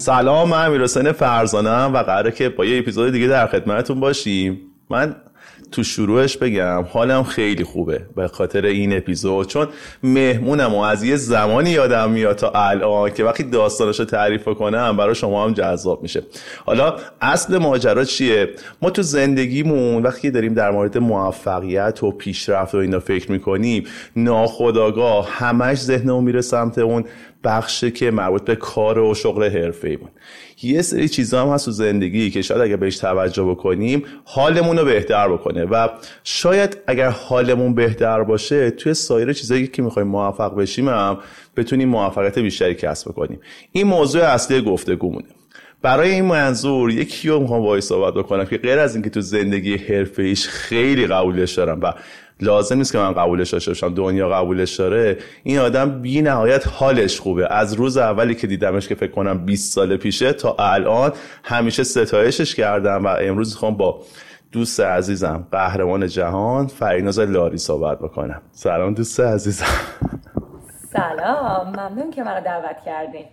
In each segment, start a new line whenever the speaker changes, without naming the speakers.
سلام من امیر حسین فرزانم و قراره که با یه اپیزود دیگه در خدمتتون باشیم. من تو شروعش بگم حالم خیلی خوبه به خاطر این اپیزود چون مهمونم و از یه زمانی یادم میاد تا الان که وقتی داستانش رو تعریف کنم برای شما هم جذاب میشه. حالا اصل ماجرا چیه؟ ما تو زندگیمون وقتی داریم در مورد موفقیت و پیشرفت و اینا فکر می‌کنیم ناخداگاه همش ذهنمون میره سمت اون بخشه که مربوط به کار و شغل حرفه بود. یه سری چیزا هم هست تو زندگی که شاید اگر بهش توجه بکنیم حالمون رو بهتر بکنه و شاید اگر حالمون بهتر باشه توی سایر چیزایی که می‌خوایم موفق بشیم هم بتونیم موفقیت بیشتری کسب بکنیم این موضوع اصلی گفتگومونه. برای این منظور یکی رو می‌خوام باهاش صحبت بکنم که غیر از اینکه تو زندگی حرفه ایش خیلی قبولش دارم و لازم نیست که من قبولش داشته باشم دنیا قبولش داره. این آدم بی نهایت حالش خوبه. از روز اولی که دیدمش که فکر کنم 20 سال پیشه تا الان همیشه ستایشش کردم و امروز می‌خوام با دوست عزیزم قهرمان جهان فریناز لاری صحبت بکنم. سلام دوست عزیزم.
سلام. ممنون که منو دعوت کردین.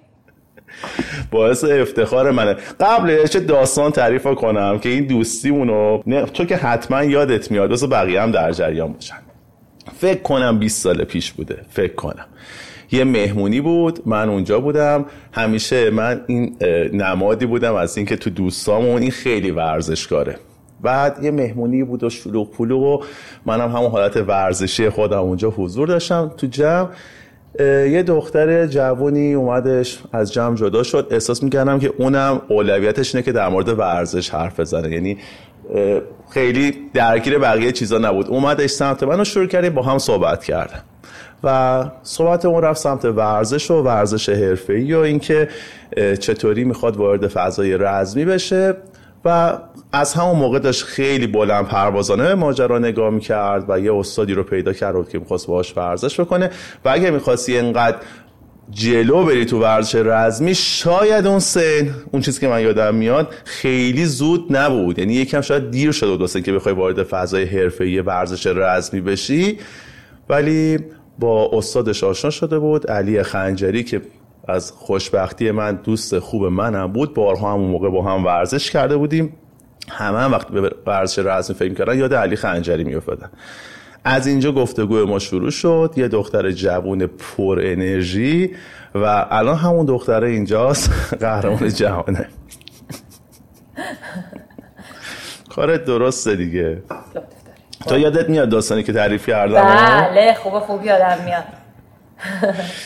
باعث افتخار منه. قبل چه داستان تعریف کنم که این دوستیمونو تو که حتما یادت میاد. واسه بقیه هم در جریان باشن. فکر کنم 20 سال پیش بوده. فکر کنم. یه مهمونی بود. من اونجا بودم. همیشه من این نمادی بودم از اینکه تو دوستامون این خیلی ورزشکاره. بعد یه مهمونی بود و شلوغ پلوغ و منم هم همون حالت ورزشی خودم اونجا حضور داشتم تو جمع. یه دختر جوونی اومدش از جمع جدا شد. احساس می‌کردم که اونم اولویتش اینه که در مورد ورزش حرف بزنه. یعنی خیلی درگیر بقیه چیزا نبود. اومدش سمت من شروع کردیم با هم صحبت کردم و صحبت اون رفت سمت ورزش و ورزش حرفه‌ای و اینکه چطوری می‌خواد وارد فضای رزمی بشه. و از همون موقع داشت خیلی بلند پروازانه ماجرا نگاه می‌کرد و یه استادی رو پیدا کرد که می‌خواست باهاش ورزش بکنه و اگه می‌خواستی اینقدر جلو بری تو ورزش رزمی شاید اون سن اون چیزی که من یادم میاد خیلی زود نبود. یعنی یکم شاید دیر شده بود که بخوای وارد فضای حرفه‌ای ورزش رزمی بشی. ولی با استادش آشنا شده بود علی خنجری که از خوشبختی من دوست خوب منم بود. بارها همون موقع با هم ورزش کرده بودیم. همه هم وقتی به ورزش رزمی فکر کردن یاد علی خنجری میافتادن. از اینجا گفتگو ما شروع شد. یه دختر جوون پر انرژی و الان همون دختره اینجاست قهرمان جهانه. کارت درسته دیگه. تو یادت میاد داستانی که تعریف کردم؟
بله خوب خوب یادم میاد.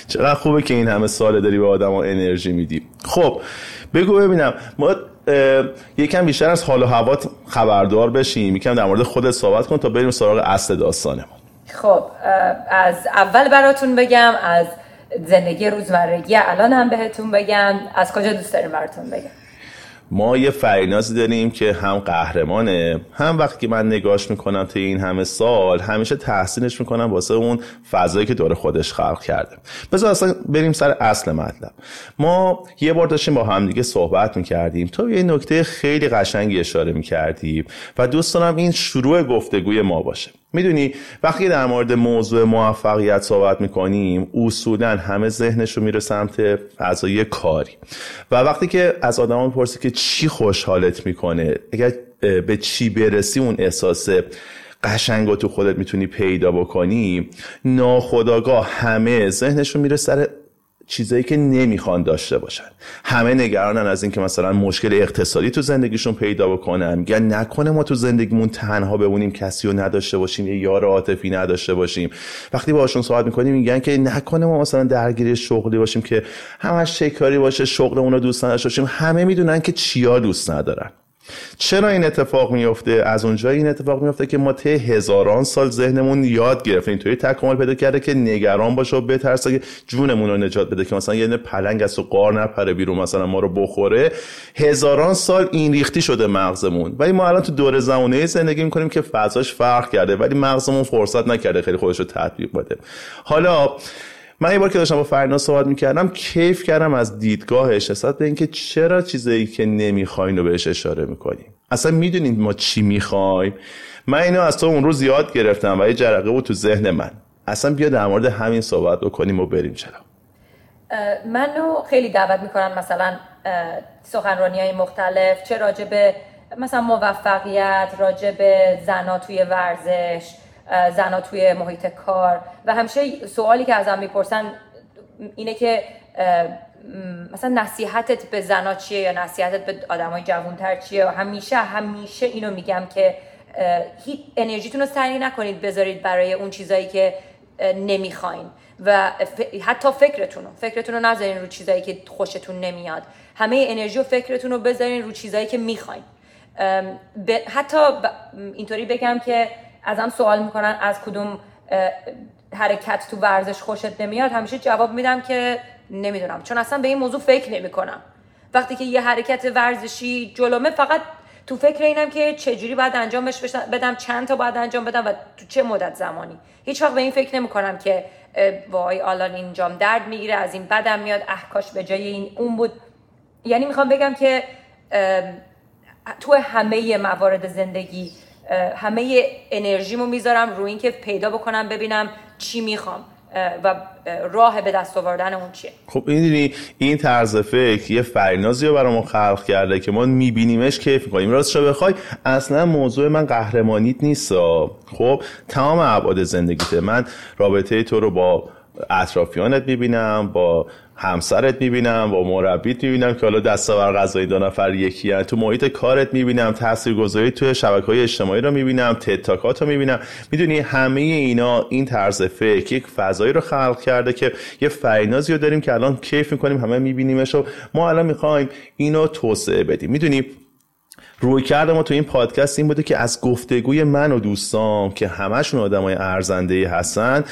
چقدر خوبه که این همه ساله داری به آدم انرژی میدی. خب بگو ببینم ما یکم بیشتر از حال و هوات خبردار بشیم. یکم در مورد خودت صحبت کن تا بریم سراغ اصل داستانمون
خب از اول براتون بگم از زندگی روزمرگی الان هم بهتون بگم. از کجا دوست داریم براتون بگم؟
ما یه فرینازی داریم که هم قهرمانه هم وقتی که من نگاش می‌کنم تا این همه سال همیشه تحسینش می‌کنم واسه اون فضایی که دور خودش خلق کرده. بذار اصلا بریم سر اصل مطلب. ما یه بار داشتیم با همدیگه صحبت می‌کردیم. تو یه نکته خیلی قشنگی اشاره می‌کردیم و دوست دارم این شروع گفتگوی ما باشه. می‌دونی وقتی در مورد موضوع موفقیت صحبت می‌کنیم اصولا همه ذهنش رو میره سمت فضای کاری. و وقتی که از آدم پرسی که چی خوشحالت می‌کنه اگر به چی برسی اون احساس قشنگ تو خودت می‌تونی پیدا بکنی ناخداگاه همه ذهنشون میره سر چیزایی که نمی‌خوان داشته باشن. همه نگرانن از اینکه مثلا مشکل اقتصادی تو زندگیشون پیدا بکنن. میگن نکنه ما تو زندگیمون تنها بمونیم کسی رو نداشته باشیم یه یار عاطفی نداشته باشیم. وقتی باهاشون صحبت می‌کنیم میگن که نکنه ما مثلا درگیری شغلی باشیم که همش شکاری باشه شغلمون رو دوست نداشته باشیم. همه می‌دونن که چیا دوست ندارن. چرا این اتفاق میفته از اونجا این اتفاق میفته که ما طی هزاران سال ذهنمون یاد گرفتیم اینطوری تکامل پیدا کرده که نگران باشه و بترسه که جونمون رو نجات بده که مثلا یه پلنگ از تو قار نپره بیرون مثلا ما رو بخوره. هزاران سال این ریختی شده مغزمون. ولی ما الان تو دور زمانه زندگی می‌کنیم که فضاش فرق کرده ولی مغزمون فرصت نکرده خیلی خودش رو تطبیق بده. حالا من یه بار که داشتم با فرنا صحبت می‌کردم کیف کردم از دیدگاهش حساب به اینکه چرا چیزایی که نمی‌خواین رو بهش اشاره می‌کنیم. اصلا می‌دونید ما چی می‌خوایم؟ من اینو از تو اون روز یاد گرفتم و یه جرقه بود تو ذهن من. اصلا بیا در مورد همین صحبت بکنیم و بریم چرا
منو خیلی دعوت می‌کنم مثلا سخنرانی های مختلف چه راجع به مثلا موفقیت راجع به زنا توی ورزش زنا توی محیط کار. و همیشه سوالی که ازم می‌پرسن اینه که مثلا نصیحتت به زنا چیه یا نصیحتت به آدمای جوانتر چیه؟ و همیشه همیشه اینو میگم که هیچ انرژیتون رو سری نکنید بذارید برای اون چیزایی که نمی‌خواین. و حتی فکرتون رو فکرتون رو نذارین رو چیزایی که خوشتون نمیاد. همه انرژی و فکرتون رو بذارین رو چیزایی که می‌خواین. حتی اینطوری بگم که ازم سوال می‌کنن از کدوم حرکت تو ورزش خوشت نمیاد. همیشه جواب میدم که نمی‌دونم. چون اصلا به این موضوع فکر نمی‌کنم. وقتی که یه حرکت ورزشی جلومه فقط تو فکر اینم که چجوری باید انجامش بدم چند تا باید انجام بدم و تو چه مدت زمانی. هیچ وقت به این فکر نمی کنم که وای آلان اینجام درد می‌گیره از این بدم میاد احکاش به جای این اون بود. یعنی می‌خوام بگم که تو همه موارد زندگی همه انرژیمو می‌ذارم روی اینکه پیدا بکنم ببینم چی می‌خوام و راه به دست آوردن اون چیه.
خب می‌دونی این طرز فکر یه فرنازی رو برامون خلق کرده که ما میبینیمش کیف می‌کنیم. راست شو بخوای اصلا موضوع من قهرمانیت نیست خب تمام ابعاد زندگیته من رابطه تو رو با اطرافیانت می‌بینم با همسرت می‌بینم با مربیت می‌بینم که حالا دستاور غذایی دو نفر یکی هن. تو محیط کارت می‌بینم تاثیرگذاری توی شبکه های اجتماعی رو می‌بینم تتاکات رو می‌بینم. می‌دونی همه اینا این طرز فکر یک فضایی رو خلق کرده که یه فرینازی رو داریم که الان کیف می‌کنیم همه میبینیمش و ما الان می‌خوایم اینو توسعه بدیم. می‌دونی؟ روی کرده ما تو این پادکست این بوده که از گفتگوی من و دوستام که همشون آدمای ارزنده هستن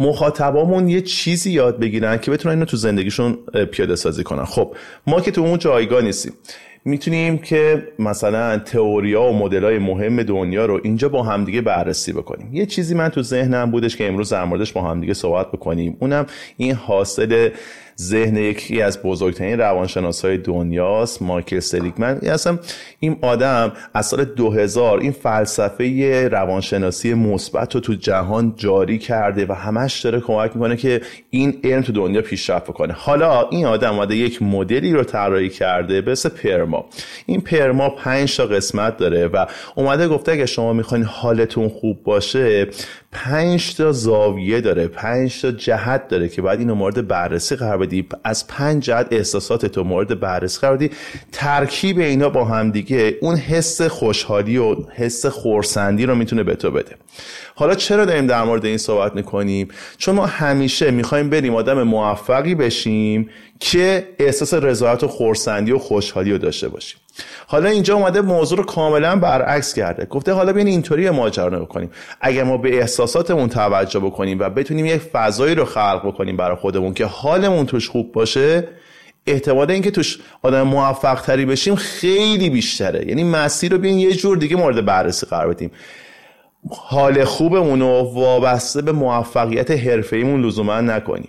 مخاطبامون یه چیزی یاد بگیرن که بتونن اینو تو زندگیشون پیاده سازی کنن. خب ما که تو اون جایگاه نیستیم می‌تونیم که مثلا تئوریا و مدل مهم دنیا رو اینجا با همدیگه بررسی بکنیم. یه چیزی من تو ذهنم بودش که امروز در موردش با همدیگه صحبت بکنیم. اونم این حاصل ذهن یکی از بزرگترین روانشناس های دنیاست مایکل سلیگمن. اصلا این آدم از سال 2000 این فلسفه روانشناسی مثبت رو تو جهان جاری کرده و همش داره کمک می‌کنه که این علم تو دنیا پیشرفت بکنه. حالا این آدم اومده یک مدلی رو طراحی کرده به پرما. این پرما 5 تا قسمت داره و اومده گفته اگه شما می‌خواین حالتون خوب باشه پنج تا زاویه داره پنج تا جهت داره که باید اینو مورد بررسی قرار بدی. از پنج جهت احساسات تو مورد بررسی قرار بدی. ترکیب اینا با هم دیگه اون حس خوشحالی و حس خورسندی رو می‌تونه به تو بده. حالا چرا داریم در مورد این صحبت می‌کنیم؟ چون ما همیشه می‌خوایم بریم آدم موفقی بشیم که احساس رضایت و خورسندی و خوشحالی رو داشته باشیم. حالا اینجا اومده موضوع رو کاملا برعکس کرده. گفته حالا بیاین اینطوری ماجرا بکنیم. اگر ما به احساساتمون توجه بکنیم و بتونیم یک فضایی رو خلق بکنیم برای خودمون که حالمون توش خوب باشه احتمال اینکه توش آدم موفق تری بشیم خیلی بیشتره. یعنی مسیر رو بیاین یه جور دیگه مورد بررسی قرار بدیم. حال خوبمون رو وابسته به موفقیت حرفه‌ایمون لزوما نکنیم.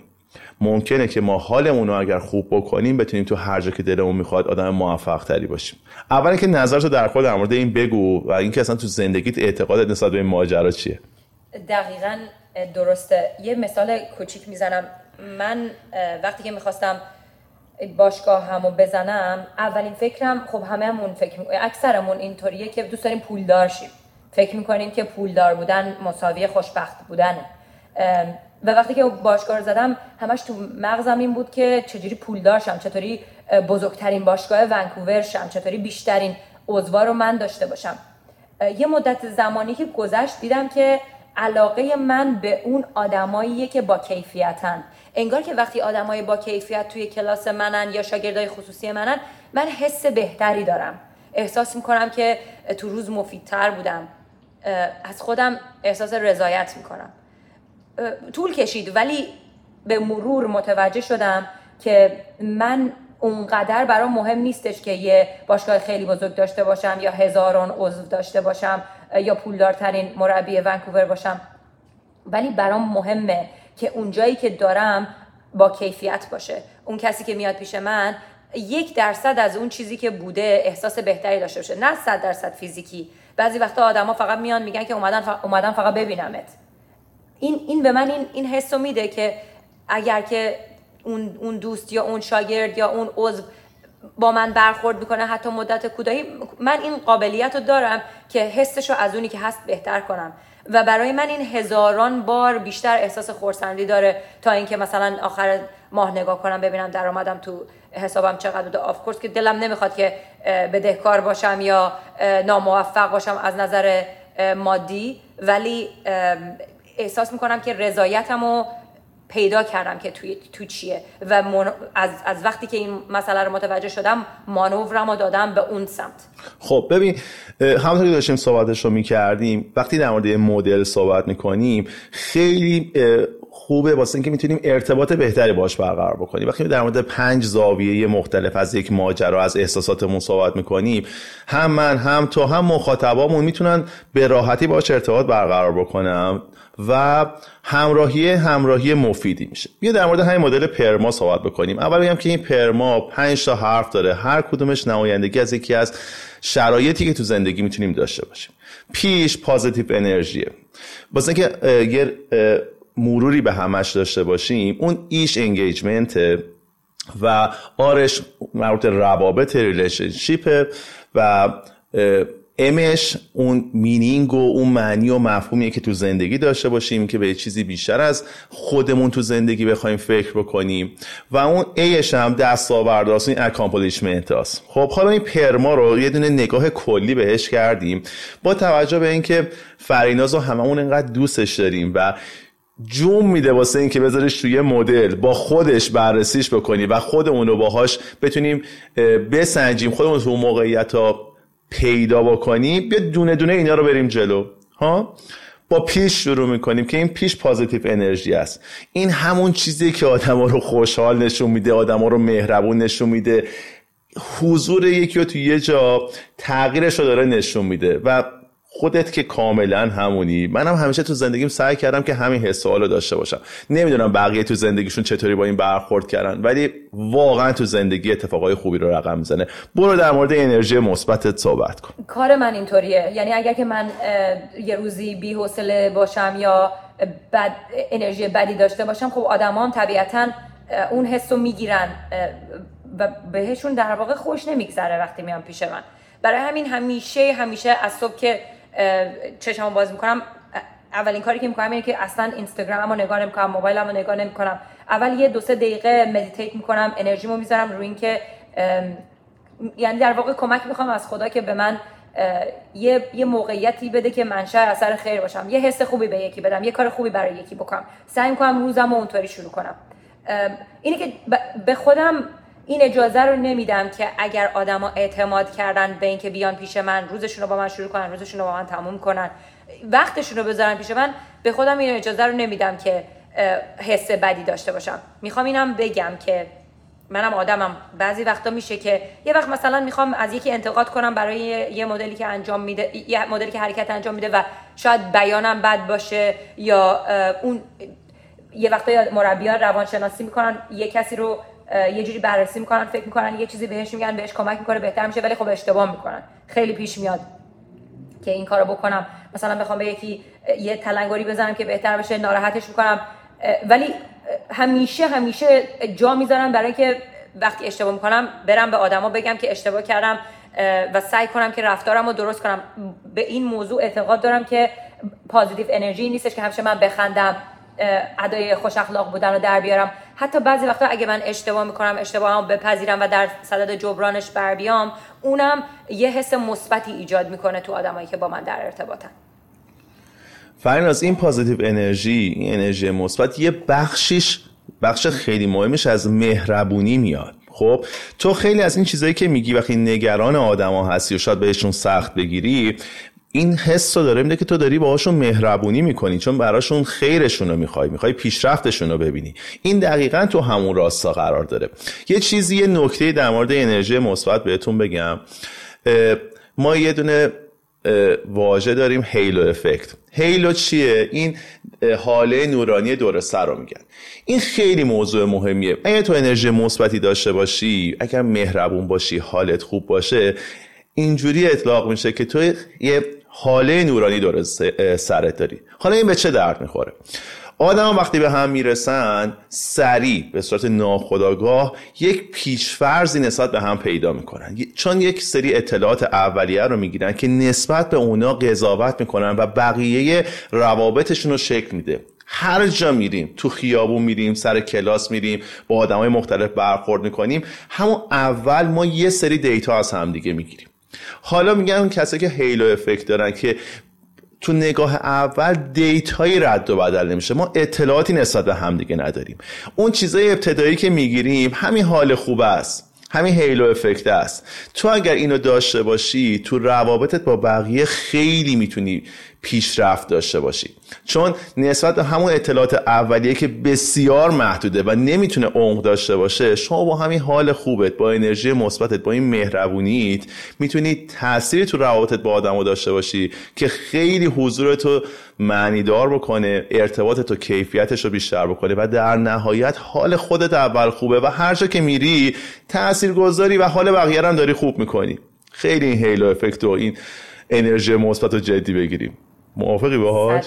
ممکنه که ما حالمون رو اگر خوب بکنیم بتونیم تو هر جا که دلمون می‌خواد آدم موفق تری باشیم. اولا که نظرتو در خود در مورد این بگو و اینکه اصلا تو زندگیت اعتقادت نسبت به این ماجرا چیه؟
دقیقا درسته. یه مثال کوچیک می‌زنم. من وقتی که می‌خواستم باشگاه همو بزنم اولین فکرم خب هممون فکر اکثرمون اینطوریه که دوست داریم پولدار شیم. فکر می‌کنیم که پولدار بودن مساوی خوشبخت بودنه. و وقتی که باشگاه رو زدم همش تو مغزم این بود که چجوری پولدار شم چطوری بزرگترین باشگاه ونکوور شم چطوری بیشترین عضوا رو من داشته باشم. یه مدت زمانی که گذشت دیدم که علاقه من به اون آدماییه که با کیفیتن. انگار که وقتی آدمای با کیفیت توی کلاس منن یا شاگردای خصوصی منن من حس بهتری دارم. احساس می‌کنم که تو روز مفیدتر بودم. از خودم احساس رضایت می‌کنم. طول کشید. ولی به مرور متوجه شدم که من اونقدر برام مهم نیستش که یه باشگاه خیلی بزرگ داشته باشم یا هزاران عضو داشته باشم یا پولدارترین مربی ونکوور باشم. ولی برام مهمه که اونجایی که دارم با کیفیت باشه. اون کسی که میاد پیش من یک درصد از اون چیزی که بوده احساس بهتری داشته باشه. نه صد درصد فیزیکی. بعضی وقتا آدما فقط میان میگن که اومدن اومدن فقط ببینمت. این این به من این این حسو میده که اگر که اون, اون دوست یا اون شاگرد یا اون عضو با من برخورد می‌کنه حتی مدت کوتاهی من این قابلیت رو دارم که حسش رو از اونی که هست بهتر کنم. و برای من این هزاران بار بیشتر احساس خورسندی داره تا اینکه مثلا آخر ماه نگاه کنم ببینم درآمدم تو حسابم چقدر بوده. آف کورس که دلم نمی‌خواد که بدهکار باشم یا ناموفق باشم از نظر مادی. ولی احساس می‌کنم که رضایتم پیدا کردم که توی تو چیه. و از, از وقتی که این مسئله رو متوجه شدم مانورم رو دادم به اون سمت.
خب ببین همونطور که داشتیم صحبتش رو می‌کردیم وقتی در مورد مدل صحبت می‌کنیم خیلی خوبه واسه اینکه می‌تونیم ارتباط بهتری باش برقرار بکنیم. وقتی در مورد پنج زاویه مختلف از یک ماجرا از احساساتمون صحبت می‌کنیم هم من هم تو هم مخاطبامون می‌تونن به راحتی باش ارتباط برقرار بکنم و همراهی همراهی مفیدی میشه. بیا در مورد همین مدل پرما صحبت بکنیم. اول بگم که این پرما پنج تا حرف داره. هر کدومش نمایندگی از یکی از شرایطی که تو زندگی می‌تونیم داشته باشیم. P ش positive energy ه واسه اینکه یه مروری به همش داشته باشیم اون E ش engagement و R ش مربوط روابط relationship و M ش اون meaning و اون معنی و مفهومیه که تو زندگی داشته باشیم که به چیزی بیشتر از خودمون تو زندگی بخوایم فکر بکنیم. و اون A ش هم دستاورد هست این accomplishment هست خب حالا این PERMA رو یه دونه نگاه کلی بهش کردیم. با توجه به اینکه فریناز رو هممون اینقدر دوستش داریم و جوم میده واسه اینکه بذارش توی مدل. با خودش بررسیش بکنی و خودمون رو باهاش بتونیم بسنجیم خودمون تو موقعیت ها پیدا بکنیم. بیا دونه دونه اینا رو بریم جلو. ها؟ با پیش شروع می‌کنیم که این پیش پازیتیو انرژی است. این همون چیزی که آدما رو خوشحال نشون میده آدما رو مهربون نشون میده. حضور یکی رو تو یه جا تغییرش رو داره نشون میده. و خودت که کاملا همونی. منم هم همیشه تو زندگیم سعی کردم که همین حس رو داشته باشم. نمی‌دونم بقیه تو زندگیشون چطوری با این برخورد کردن ولی واقعا تو زندگی اتفاقای خوبی رو رقم می‌زنه. برو در مورد انرژی مثبتت صحبت کن.
کار من اینطوریه. یعنی اگر که من یه روزی بی حوصله باشم یا بد انرژی بدی داشته باشم خب آدمام طبیعتا اون حس رو می‌گیرن و بهشون در واقع خوش نمیگذره وقتی میان پیش من. برای همین همیشه همیشه از صبح که چشمو باز می‌کنم. اولین کاری که می‌کنم اینه که اصلا اینستاگراممو نگاه نمی‌کنم موبایلمو نگاه نمی‌کنم. اول یه دو سه دقیقه مدیتیت می‌کنم انرژیمو می‌ذارم روی اینکه یعنی در واقع کمک می‌خوام از خدا که به من یه،, یه موقعیتی بده که منشأ اثر خیر باشم. یه حس خوبی به یکی بدم یه کار خوبی برای یکی بکنم. سعی می‌کنم روزم اونطوری شروع کنم. اینه که به خودم این اجازه رو نمیدم که اگر آدما اعتماد کردن به اینکه بیان پیش من روزشون رو با من شروع کنن روزشون رو با من تموم کنن وقتشون رو بذارن پیش من به خودم این اجازه رو نمیدم که حس بدی داشته باشم. می‌خوام اینم بگم که منم آدمم. بعضی وقتا میشه که یه وقت مثلا می‌خوام از یکی انتقاد کنم برای یه مدلی که انجام میده یه مدلی که حرکت انجام میده و شاید بیانم بد باشه یا اون یه وقتا مربیان روانشناسی می‌کنن یه کسی رو یه جوری بررسی می‌کنن فکر می‌کنن یه چیزی بهش میگن بهش کمک می‌کنه بهتر میشه ولی خب اشتباه می‌کنن. خیلی پیش میاد که این کارو بکنم. مثلا بخوام به یکی یه تلنگری بزنم که بهتر بشه ناراحتش می‌کنم. ولی همیشه همیشه جا می‌ذارم برای که وقتی اشتباه می‌کنم برم به آدما بگم که اشتباه کردم و سعی کنم که رفتارم رو درست کنم. به این موضوع اعتقاد دارم که پازیتیو انرژی نیستش که همیشه من بخندم. ادای خوش اخلاق بودن رو در بیارم. حتی بعضی وقتا اگه من اشتباه می‌کنم اشتباهمو بپذیرم و در صدد جبرانش بر بیام اونم یه حس مثبتی ایجاد می‌کنه تو آدمایی که با من در ارتباطن.
فرناز این پازیتیو انرژی این انرژی مثبت یه بخشیش بخش خیلی مهمش از مهربونی میاد. خب تو خیلی از این چیزایی که میگی وقتی نگران آدما هستی و شاید بهشون سخت بگیری این حس رو داره میده که تو داری باهاشون مهربونی می‌کنی چون براشون خیرشون رو می‌خوای می‌خوای پیشرفتشون رو ببینی. این دقیقا تو همون راستا قرار داره. یه چیزی یه نکته در مورد انرژی مثبت بهتون بگم. ما یه دونه واژه داریم هیلو افکت. هیلو چیه؟ این حاله نورانی دور سر رو میگن. این خیلی موضوع مهمیه. اگه تو انرژی مثبتی داشته باشی اگر مهربون باشی حالت خوب باشه اینجوری اطلاق میشه که تو یه حاله نورانی دور سرت داری. حالا این به چه درد می‌خوره؟ آدم وقتی به هم می‌رسن سریع به صورت ناخودآگاه یک پیشفرزی نسبت به هم پیدا می‌کنن. چون یک سری اطلاعات اولیه رو می‌گیرن که نسبت به اونا قضاوت می‌کنن و بقیه روابطشون رو شکل میده. هر جا میریم تو خیابون میریم سر کلاس میریم با آدمای مختلف برخورد می‌کنیم همون اول ما یه سری دیتا از هم دیگه می‌گیریم. حالا میگن کسایی که هیلو افکت دارن که تو نگاه اول دیتایی رد و بدل نمیشه. ما اطلاعاتی نسبت به همدیگه نداریم. اون چیزای ابتدایی که می‌گیریم همین حال خوب است. همین هیلو افکت است. تو اگر اینو داشته باشی تو روابطت با بقیه خیلی می‌تونی پیشرفت داشته باشی. چون نسبت به همون اطلاعات اولیه که بسیار محدوده و نمی‌تونه عمق داشته باشه شما با همین حال خوبت با انرژی مثبتت با این مهربونیت می‌تونی تأثیری تو روابطت با آدمو داشته باشی که خیلی حضورتو معنیدار بکنه ارتباطت و کیفیتش رو بیشتر بکنه و در نهایت حال خودت اول خوبه و هر جا که میری تأثیر گذاری و حال بقیه هم داری خوب می‌کنی. خیلی این halo effect و این انرژی مثبت و جدی بگیریم موافقی باهاش؟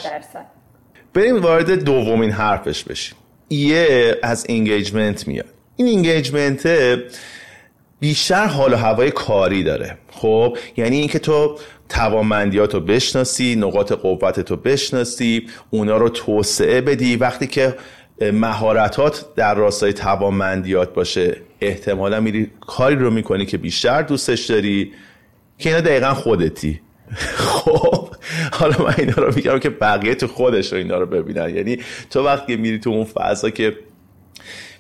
بریم وارد دومین حرفش بشیم. E از engagement میاد. این engagement بیشتر حال و هوای کاری داره. خب یعنی اینکه تو توانمندیات رو بشناسی نقاط قوتت رو بشناسی اونا رو توسعه بدی. وقتی که مهارتات در راستای توانمندیات باشه احتمالا میری کاری رو می‌کنی که بیشتر دوستش داری که اینا دقیقا خودتی. خب حالا من اینا رو میگم که بقیه تو خودش رو اینا رو ببینن. یعنی تو وقتی میری تو اون فضا که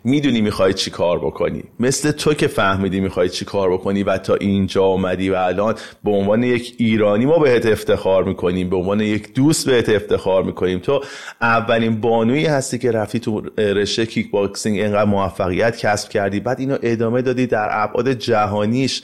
می‌دونی می‌خوای چی کار بکنی. مثل تو که فهمیدی می‌خوای چی کار بکنی و تا اینجا آمدی و الان به عنوان یک ایرانی ما بهت افتخار می‌کنیم به عنوان یک دوست بهت افتخار می‌کنیم. تو اولین بانویی هستی که رفتی تو رشته کیک باکسینگ اینقدر موفقیت کسب کردی بعد اینو ادامه دادی در ابعاد جهانیش.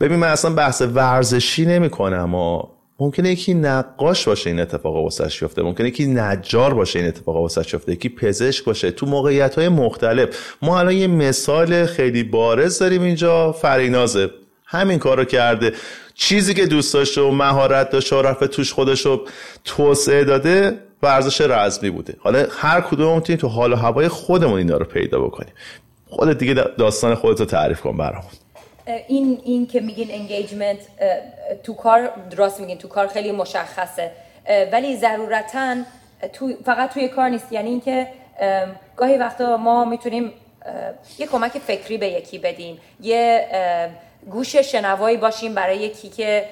ببین من اصلا بحث ورزشی نمی کنم و ممکنه یکی نقاش باشه این اتفاق واسش بیفته. ممکنه یکی نجار باشه این اتفاق واسش بیفته. یکی پزشک باشه. تو موقعیت های مختلف. ما الان یه مثال خیلی بارز داریم اینجا. فرینازه همین کارو کرده. چیزی که دوست داشته و مهارت داشته و رفت توش خودش رو توسعه داده ورزش رزمی بوده. حالا هر کدوم می‌تونیم تو حال و هوای خودمون اینا رو پیدا بکنیم خودت دیگه داستان خودت تعریف کن برامون.
این این که میگین انگیجمنت تو کار درست میگین تو کار خیلی مشخصه. ولی ضرورتا تو فقط توی کار نیست. یعنی اینکه گاهی وقتا ما می‌تونیم یه کمک فکری به یکی بدیم. یه گوش شنوایی باشیم برای یکی که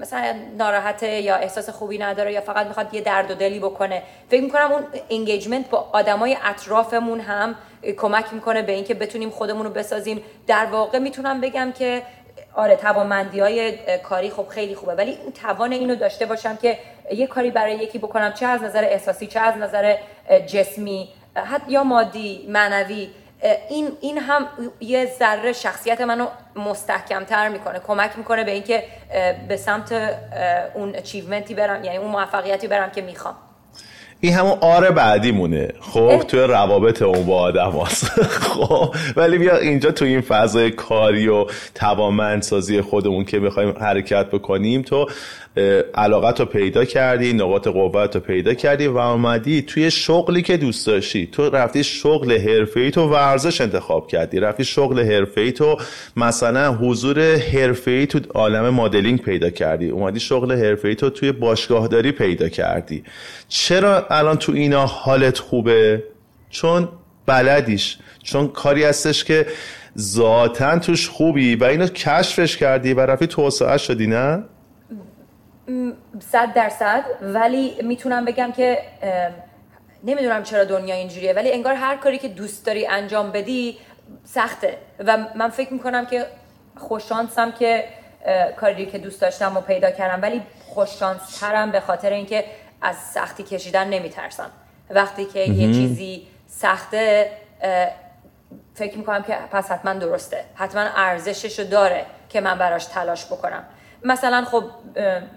مثلا ناراحته یا احساس خوبی نداره یا فقط می‌خواد یه درد و دلی بکنه. فکر می‌کنم اون انگیجمنت با آدمای اطرافمون هم کمک می‌کنه به اینکه بتونیم خودمون رو بسازیم. در واقع می‌تونم بگم که آره توانمندی های کاری خب خیلی خوبه ولی اون توان اینو داشته باشم که یه کاری برای یکی بکنم چه از نظر احساسی چه از نظر جسمی حتی یا مادی معنوی این این هم یه ذره شخصیت منو مستحکمتر می‌کنه کمک می‌کنه به اینکه به سمت اون اچیومنتی برم یعنی اون موفقیتی برم که می‌خوام.
این همون آره بعدی مونه خب توی روابط اون با آدم هست. خب ولی بیا اینجا تو این فضای کاری و توانمندسازی خودمون که بخوایم حرکت بکنیم تو علاقت رو پیدا کردی نقاط قوت رو پیدا کردی و آمدی توی شغلی که دوست داشتی. تو رفتی شغل ای تو ورزش انتخاب کردی. رفتی شغل ای تو مثلا حضور ای تو عالم مدلینگ پیدا کردی. اومدی شغل ای تو توی باشگاهداری پیدا کردی. چرا الان تو اینا حالت خوبه؟ چون بلدیش. چون کاری هستش که ذاتا توش خوبی و اینو کشفش کردی و رفتی توسعه شدی نه؟
صد درصد ولی می‌تونم بگم که نمی‌دونم چرا دنیا اینجوریه ولی انگار هر کاری که دوست داری انجام بدی سخته. و من فکر می‌کنم که خوششانسم که کاری که دوست داشتم و پیدا کردم ولی خوششانس ترم به خاطر اینکه از سختی کشیدن نمیترسم. وقتی که یه چیزی سخته فکر می‌کنم که پس حتما درسته. حتما ارزشش داره که من براش تلاش بکنم. مثلا خب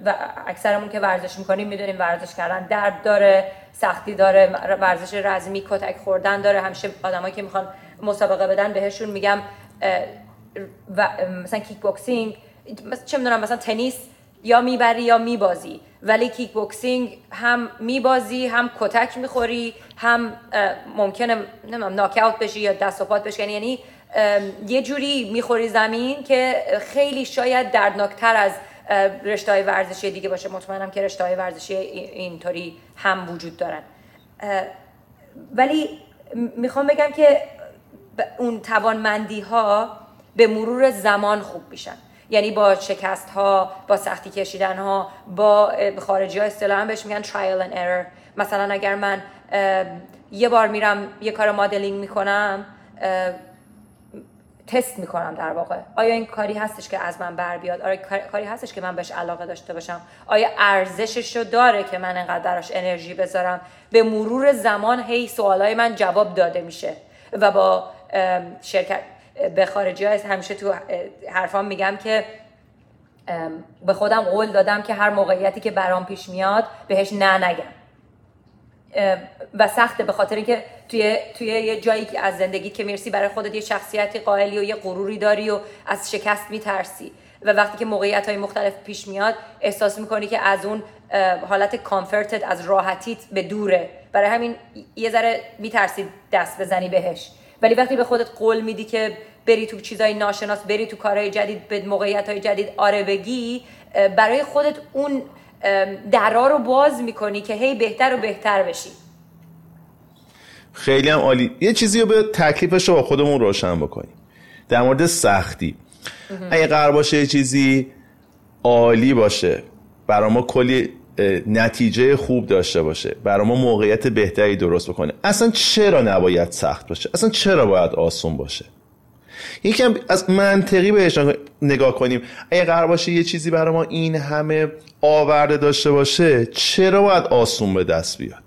و اکثرمون که ورزش می‌کنیم می‌دونیم ورزش کردن درد داره سختی داره ورزش رزمی کتک خوردن داره. همیشه آدمایی که می‌خوان مسابقه بدن بهشون میگم و مثلا کیک بوکسینگ چه می‌دونم مثلا تنیس یا می‌بری یا میبازی. ولی کیک بوکسینگ هم میبازی هم کتک می‌خوری هم ممکنه نمیم ناکاوت بشی یا دست و پات بشکنی. یعنی یه جوری می‌خوری زمین که خیلی شاید دردناکتر از رشته های ورزشی دیگه باشه. مطمئنم که رشته های ورزشی اینطوری هم وجود دارن. ولی می‌خوام بگم که اون توانمندی ها به مرور زمان خوب میشن. یعنی با شکست ها با سختی کشیدن ها با خارجی ها اصطلاحا بهش میگن trial and error. مثلا اگر من یه بار میرم یه کار مدلینگ می‌کنم تست می‌کنم در واقع. آیا این کاری هستش که از من بر بیاد؟ آیا کاری هستش که من بهش علاقه داشته باشم. آیا ارزشش رو داره که من انقدر براش انرژی بذارم؟ به مرور زمان هی سوالای من جواب داده میشه و با شرکت به خارجی ها همیشه تو حرفام میگم که به خودم قول دادم که هر موقعیتی که برام پیش میاد بهش نه نگم. و سخته به خاطر اینکه توی توی یه جایی از زندگی که می‌رسی برای خودت یه شخصیتی قائلی و یه غروری داری و از شکست میترسی. و وقتی که موقعیت های مختلف پیش میاد احساس می‌کنی که از اون حالت کامفرتت از راحتیت به دوره. برای همین یه ذره میترسی دست بزنی بهش. ولی وقتی به خودت قول میدی که بری تو چیزای ناشناس بری تو کارهای جدید به موقعیت های جدید آره بگی برای خودت اون درا رو باز می‌کنی که هی بهتر و بهتر بشی.
خیلی هم عالی. یه چیزی رو به تکلیفش رو با خودمون روشن بکنیم. در مورد سختی. اگه قرار باشه یه چیزی عالی باشه برای ما کلی نتیجه خوب داشته باشه برای ما موقعیت بهتری درست بکنه. اصلا چرا نباید سخت باشه؟ اصلا چرا باید آسون باشه؟ یکم از منطقی بهش نگاه کنیم. اگه قرار باشه یه چیزی برای ما این همه آورده داشته باشه چرا باید آسون به دست بیاد؟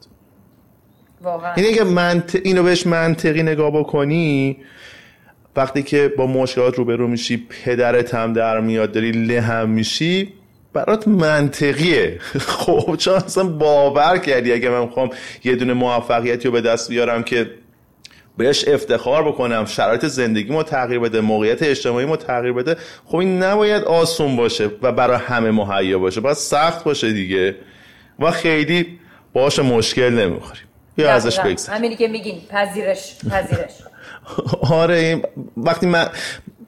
واقعا. یعنی اگه منط... اینو بهش منطقی نگاه بکنی وقتی که با مشکلات روبرو میشی پدرت هم در میاد داری لهم میشی برات منطقیه. خب چون اصلا باور کردی اگه من می‌خوام یه دونه موفقیتی رو به دست بیارم که بهش افتخار بکنم شرایط زندگی ما تغییر بده موقعیت اجتماعی ما تغییر بده خب این نباید آسون باشه و برای همه مهیا باشه باید سخت باشه دیگه و خیلی باش مشکل نمی‌خوریم. یا ازش بگذریم
همینی که میگین پذیرش پذیرش.
آره این وقتی من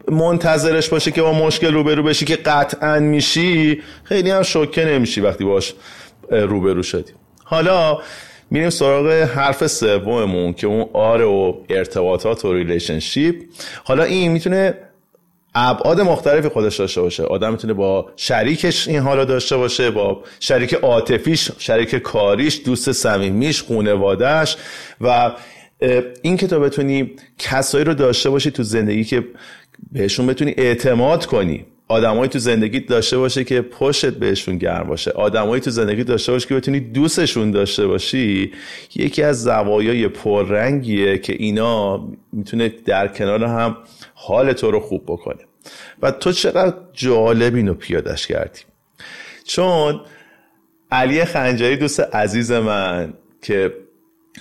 منتظرش باشه که با مشکل روبرو بشی که قطعا میشی خیلی هم شوکه نمیشی وقتی باش روبرو شدی. حالا میریم سراغ حرف سوممون که اون R و ارتباطات و relationship حالا این می‌تونه ابعاد مختلفی خودش داشته باشه. آدم می‌تونه با شریکش این حالا داشته باشه با شریک عاطفیش شریک کاریش دوست صمیمیش خانوادهش و این که تو بتونی کسایی رو داشته باشی تو زندگی که بهشون بتونی اعتماد کنی. آدمایی تو زندگی داشته باشه که پشت بهشون گرم باشه. آدمایی تو زندگی داشته باشه که بتونی دوستشون داشته باشی یکی از زوایای پررنگیه که اینا می‌تونه در کنار هم حال تو رو خوب بکنه. و تو چقدر جالب اینو پیادش کردی. چون علی خنجری دوست عزیز من که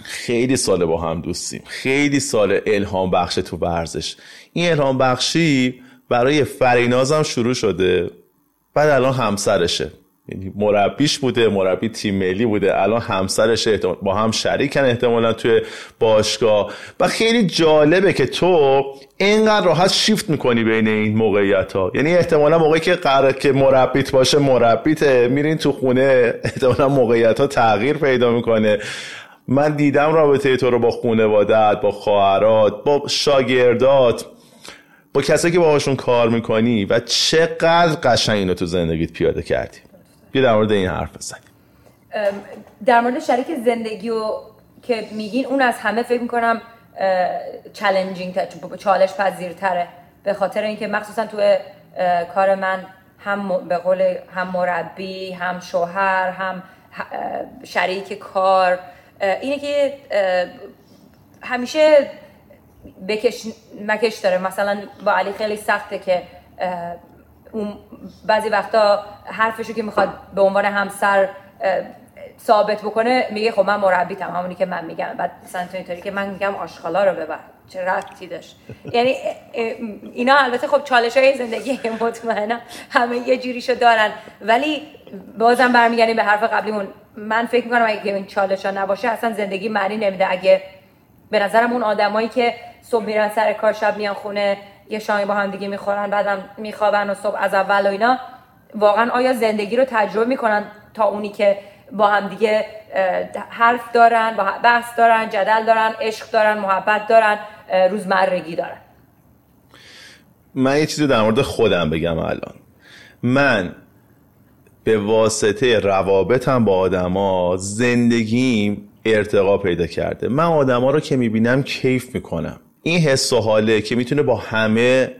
خیلی سال با هم دوستیم خیلی سال الهام بخش تو ورزش. این الهام بخشی برای فرینازم شروع شده. بعد الان همسرشه. یعنی مربیش بوده مربی تیم ملی بوده. الان همسرشه با هم شریکن احتمالا توی باشگاه. و خیلی جالبه که تو اینقدر راحت شیفت می‌کنی بین این موقعیت ها یعنی احتمالا موقعی که قرار که مربیت باشه مربیته میرین تو خونه احتمالا موقعیت ها تغییر پیدا می‌کنه. من دیدم رابطه تو رو با خونوادت با خواهرات با شاگردات. با کسایی که باهاشون کار می‌کنی و چقدر قشنگ اینو تو زندگیت پیاده کردی. بیا در مورد این حرف بزنیم.
در مورد شریک زندگی و که میگین اون از همه فکر می‌کنم چالنجینگ چالش پذیرتره به خاطر اینکه مخصوصا تو کار من هم به قول هم مربی هم شوهر هم شریک کار اینه که همیشه بکش مکش داره. مثلا با علی خیلی سخته که اون بعضی وقتا حرفشو که می‌خواد به عنوان همسر ثابت بکنه میگه خب من مربیتم همونی که من میگم. بعد مثلا تو اینطوری که من میگم آشغالا رو ببر. چه ربطی داشت؟ یعنی اینا البته خب چالش های زندگی مطمئنم همه یه جوریشو دارن. ولی بازم برمیگردیم به حرف قبلیمون. من فکر می‌کنم اگه این چالش ها نباشه اصلا زندگی معنی نمیده. اگه به نظرم اون آدمایی که صبح میرن سر کار شب میان خونه یه شامی با هم دیگه می‌خورن بعدم میخوابن و صبح از اول و اینا. واقعا آیا زندگی رو تجربه می‌کنن تا اونی که با هم دیگه حرف دارن بحث دارن جدل دارن عشق دارن محبت دارن روزمرگی دارن؟
من یه چیزی در مورد خودم بگم الان. من به واسطه روابطم با آدما زندگیم ارتقا پیدا کرده. من آدما رو که می‌بینم کیف می‌کنم. این حس و حاله که می‌تونه با همه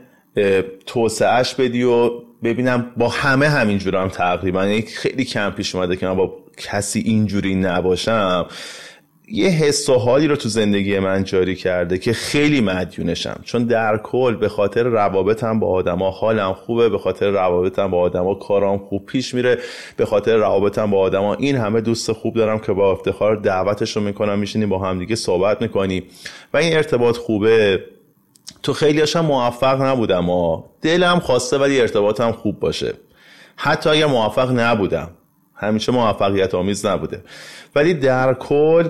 توسعهش بدی و ببینم با همه همینجور هم تقریبا. یعنی خیلی کم پیش اومده که من با کسی اینجوری نباشم. یه حس و حالی رو تو زندگی من جاری کرده که خیلی مدیونشم. چون در کل به خاطر روابطم با آدما حالم خوبه به خاطر روابطم با آدما کارام خوب پیش میره به خاطر روابطم با آدما این همه دوست خوب دارم که با افتخار دعوتش رو می‌کنم میشینیم با هم دیگه صحبت می‌کنیم. و این ارتباط خوبه. تو خیلی هاشم موفق نبودم و دلم خواسته ولی ارتباطم خوب باشه. حتی اگر موفق نبودم. همیشه موفقیت آمیز نبوده. ولی در کل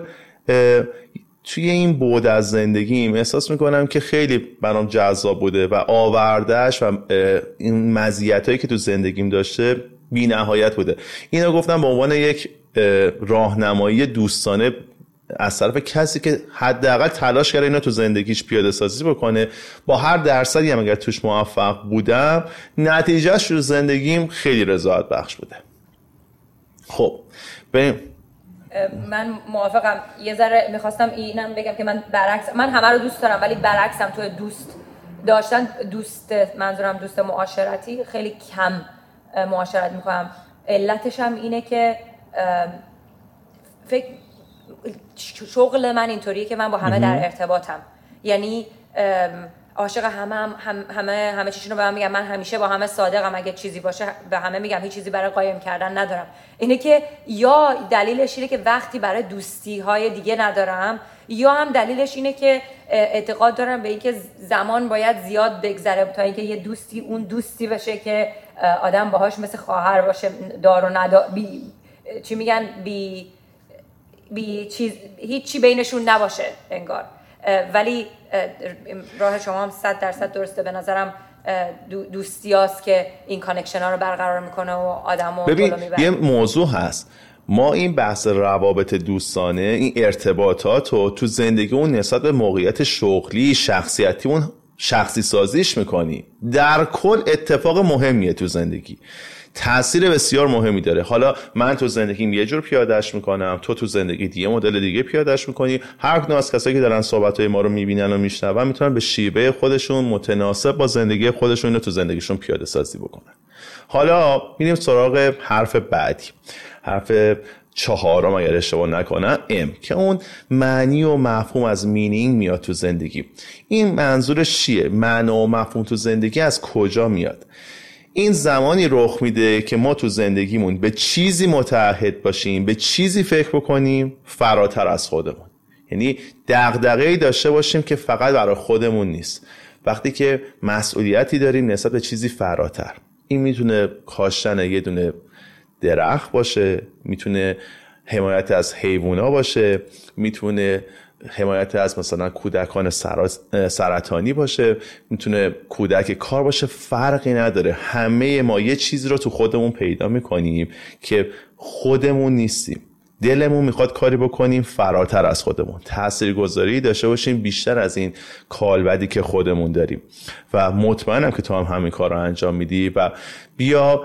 توی این بود از زندگیم احساس می‌کنم که خیلی برام جذاب بوده و آوردهش و این مزیت هایی که تو زندگیم داشته بی نهایت بوده. اینو گفتم به عنوان یک راهنمایی دوستانه از طرف کسی که حداقل تلاش کرده اینا تو زندگیش پیاده سازی بکنه. با هر درصدی هم اگر توش موفق بودم نتیجهش رو زندگیم خیلی رضایت بخش بوده. خب بریم.
من موافقم. یه ذره می‌خواستم اینم بگم که من برعکس من همه رو دوست دارم ولی برعکسم تو دوست داشتن دوست منظورم دوست معاشرتی خیلی کم معاشرت می‌کنم. علتش هم اینه که فکر شغل من اینطوریه که من با همه در ارتباطم. یعنی عاشق همه هم همه همه چیشون رو به من میگم من همیشه با همه صادقم. اگه چیزی باشه به همه میگم. هیچ چیزی برای قایم کردن ندارم. اینه که یا دلیلش اینه که وقتی برای دوستی های دیگه ندارم یا هم دلیلش اینه که اعتقاد دارم به اینکه زمان باید زیاد بگذره تا اینکه یه دوستی اون دوستی بشه که آدم باهاش مثل خواهر باشه. دار و ندار بی چی میگن؟ بی بی چیز هیچی بینشون نباشه انگار. ولی راه شما هم صد درصد درسته. به نظرم دوستی هاست که این connection ها رو برقرار می‌کنه و آدم و
ببین یه موضوع هست. ما این بحث روابط دوستانه این ارتباطات رو تو زندگی اون نسبت به موقعیت شغلی شخصیتی اون شخصی سازیش می‌کنی. در کل اتفاق مهمیه تو زندگی. تاثیر بسیار مهمی داره. حالا من تو زندگیم یه جور پیادهش می‌کنم تو تو زندگی دیگه مدل دیگه پیادهش می‌کنی. هر کدوم از کسایی که دارن صحبت های ما رو می‌بینن و میشنون می‌تونن به شیبه خودشون متناسب با زندگی خودشون رو تو زندگیشون پیاده سازی بکنن. حالا میریم سراغ حرف بعدی. حرف چهارم اگر اشتباه نکنم ام که اون معنی و مفهوم از مینینگ میاد تو زندگی. این منظورش چیه؟ معنا و مفهوم تو زندگی از کجا میاد؟ این زمانی رخ میده که ما تو زندگیمون به چیزی متعهد باشیم به چیزی فکر بکنیم فراتر از خودمون. یعنی دغدغه‌ای داشته باشیم که فقط برای خودمون نیست. وقتی که مسئولیتی داریم نسبت به چیزی فراتر. این می‌تونه کاشتن یه دونه درخت باشه می‌تونه حمایت از حیوونا باشه می‌تونه حمایت از مثلا کودکان سرطانی باشه می‌تونه کودک کار باشه فرقی نداره. همه ما یه چیزی رو تو خودمون پیدا می‌کنیم که خودمون نیستیم. دلمون می‌خواد کاری بکنیم فراتر از خودمون. گذاری داشته باشیم بیشتر از این کالبدی که خودمون داریم. و مطمئنم که تو هم همین کار رو انجام میدی و بیا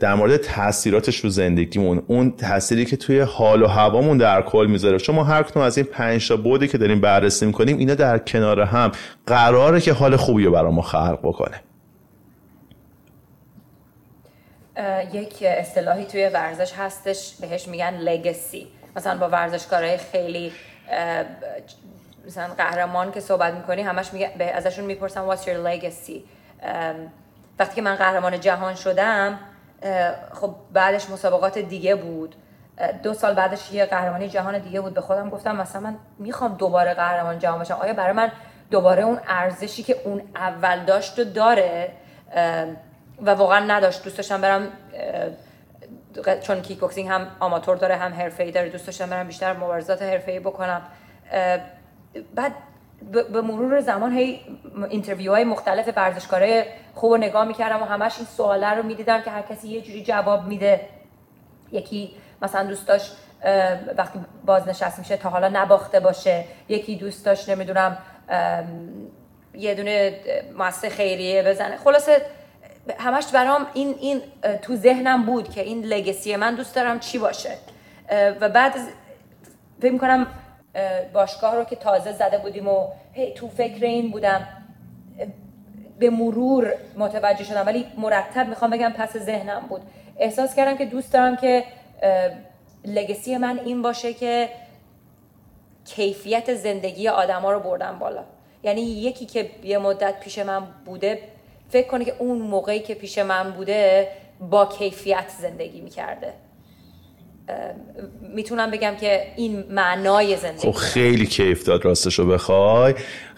در مورد تاثیراتش رو زندگیمون اون تاثیری که توی حال و هوامون در کل می‌ذاره. چون ما هر کدوم از این پنج تا بودی که داریم بررسی می‌کنیم اینا در کنار هم قراره که حال خوبی رو برای ما خلق بکنه.
یک اصطلاحی توی ورزش هستش بهش میگن لگسی مثلا با ورزشکارای خیلی مثلا قهرمان که صحبت می‌کنی همش میگه ازشون می‌پرسم what's your legacy وقتی که من قهرمان جهان شدم خب بعدش مسابقات دیگه بود. دو سال بعدش یه قهرمانی جهان دیگه بود. به خودم گفتم مثلا من می‌خوام دوباره قهرمان جهان بشم آیا برای من دوباره اون ارزشی که اون اول داشت و داره و واقعا نداشت. دوست داشتم برم چون کیک بوکسینگ هم آماتور داره هم حرفه‌ای داره. دوست داشتم برم بیشتر مبارزات حرفه‌ای بکنم. بعد به مرور زمان هی interview های مختلف ورزشکارای خوب نگاه می‌کردم و همش این سواله رو می‌دیدم که هر کسی یه جوری جواب میده. یکی مثلا دوست داشت وقتی بازنشست میشه تا حالا نباخته باشه. یکی دوست داشت نمی‌دونم یه دونه مؤسسه خیریه بزنه. خلاصه همش برام این این تو ذهنم بود که این لگسی من دوست دارم چی باشه. و بعد فکر کنم باشگاه رو که تازه زده بودیم و هی تو فکر این بودم به مرور متوجه شدم ولی مرتب می‌خوام بگم پس ذهنم بود. احساس کردم که دوست دارم که لگسی من این باشه که کیفیت زندگی آدما رو بردم بالا. یعنی یکی که یه مدت پیش من بوده فکر کنه که اون موقعی که پیش من بوده با کیفیت زندگی می‌کرده. می‌تونم بگم که این معنای زندگی
خب خیلی کیف داد راستشو بخوای.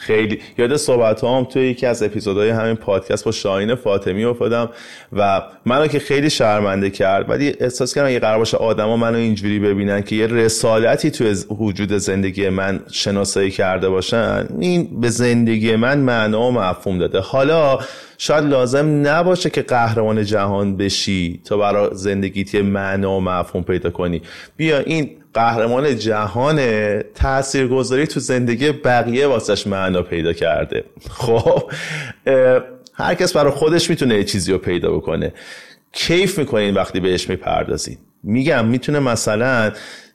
خیلی یاد صحبت هم توی یکی از اپیزودهای همین پادکست با شاهین فاطمی افتادم و منو که خیلی شرمنده کرد ولی احساس کردم یه قرار باشه آدما منو اینجوری ببینن که یه رسالتی توی وجود زندگی من شناسایی کرده باشن این به زندگی من معنا و مفهوم داده. حالا شاید لازم نباشه که قهرمان جهان بشی تا برای زندگیت معنا و مفهوم پیدا کنی. بیا این قهرمان جهان تاثیرگذاری تو زندگی بقیه واسش معنا پیدا کرده. خب هر کس برای خودش می‌تونه یه چیزی رو پیدا بکنه. کیف می‌کنین وقتی بهش می‌پردازین میگم می‌تونه مثلا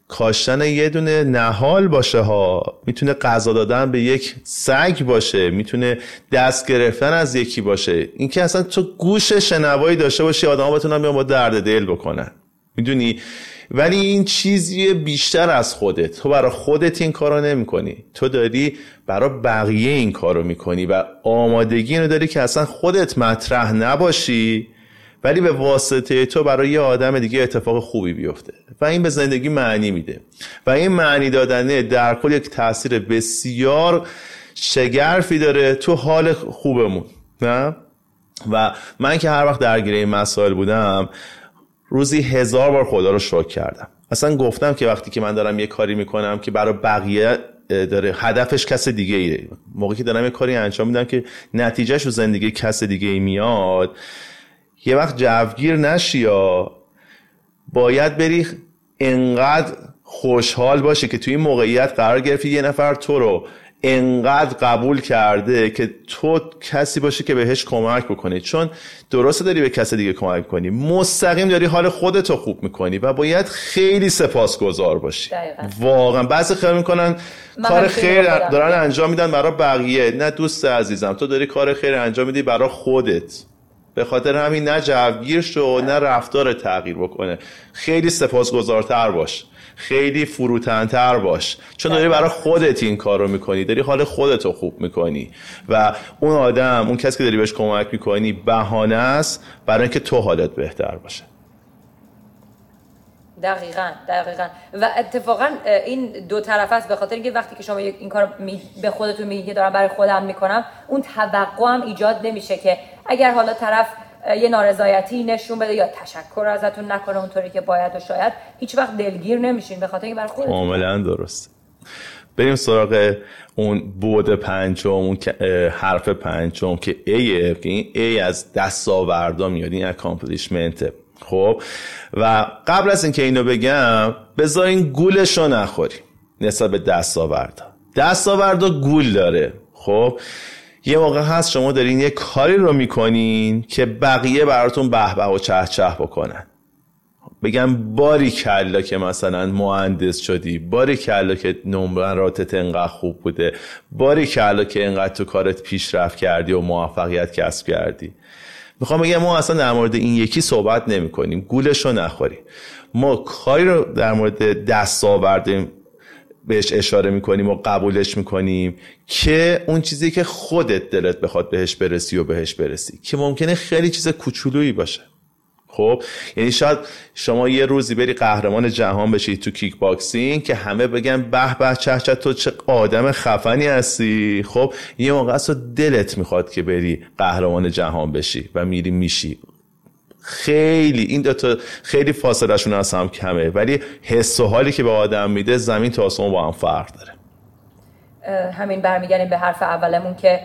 کاشتن یه دونه نهال باشه ها می‌تونه غذا دادن به یک سگ باشه می‌تونه دست گرفتن از یکی باشه. اینکه اصلا تو گوش شنوایی داشته باشی آدم بتونن بیان با درد دل بکنن. می‌دونی؟ ولی این چیزی بیشتر از خودت. تو برای خودت این کارو نمی کنی تو داری برای بقیه این کارو می‌کنی و آمادگی اینو داری که اصلا خودت مطرح نباشی ولی به واسطه تو برای یه آدم دیگه اتفاق خوبی بیفته و این به زندگی معنی میده. و این معنی دادنه در کل یک تاثیر بسیار شگرفی داره تو حال خوبمون. نه؟ و من که هر وقت درگیر این مسائل بودم روزی هزار بار خدا رو شکر کردم. اصلا گفتم که وقتی که من دارم یه کاری می‌کنم که برای بقیه داره هدفش کس دیگه ایه. موقعی که دارم یه کاری انجام میدم که نتیجهش رو زندگی کس دیگه ای میاد یه وقت جوگیر نشی یا باید بری انقدر خوشحال باشه که توی این موقعیت قرار گرفتی یه نفر تو رو انقدر قبول کرده که تو کسی باشه که بهش کمک بکنی. چون درسته داری به کسی دیگه کمک کنی مستقیم داری حال خودتو خوب می‌کنی و باید خیلی سپاسگزار باشی. واقعا. بعضی خیلی می‌کنن کار خیر دارن انجام میدن برای بقیه. نه دوست عزیزم تو داری کار خیر انجام میدی برای خودت. به خاطر همین نه جوگیر شو نه رفتار تغییر بکنه. خیلی سپاسگزارتر باش. خیلی فروتنتر باش. چون داری برای خودت این کار رو می‌کنی داری حال خودت رو خوب می‌کنی. و اون آدم اون کسی که داری بهش کمک می‌کنی بهانه است برای اینکه تو حالت بهتر باشه.
دقیقا دقیقا. و اتفاقا این دو طرف است به خاطر اینکه وقتی که شما این کار به خودتون میگی که دارم برای خودم می‌کنم اون توقع هم ایجاد نمیشه که اگر حالا طرف یه نارضایتی نشون بده یا تشکر ازتون نکنه اونطوری که باید و شاید. هیچ وقت دلگیر نمیشین به خاطر اینکه برای خودتون.
کاملا درست. بریم سراغ اون بعد پنجم اون حرف پنجم که A ه که این A از دستاوردا میاد. این accomplishment خب؟ و قبل از اینکه اینو بگم بذارین گولشو نخوریم نسبت به دستاوردا. دستاوردا گول داره. خب؟ یه موقع هست شما دارین یه کاری رو می‌کنین که بقیه براتون به به و چه چه بکنن. بگم باری کلا که مثلا مهندس شدی باری کلا که نمراتت انقدر خوب بوده باری کلا که انقدر تو کارت پیشرفت کردی و موفقیت کسب کردی. می‌خوام بگم ما اصلا در مورد این یکی صحبت نمی کنیم گولش رو نخوریم. ما کاری رو در مورد دست آوردیم بهش اشاره می‌کنیم و قبولش می‌کنیم که اون چیزی که خودت دلت بخواد بهش برسی و بهش برسی که ممکنه خیلی چیز کوچولویی باشه. خب؟ یعنی شاید شما یه روزی بری قهرمان جهان بشی تو کیک باکسینگ که همه بگن به به چه چه تو چه آدم خفنی هستی. خب؟ یه موقع دلت می‌خواد که بری قهرمان جهان بشی و میری میشی. خیلی این دوتا خیلی فاصلهشون از هم کمه ولی حس و حالی که به آدم میده زمین تا آسمون با هم فرق داره.
همین برمیگردیم به حرف اولمون که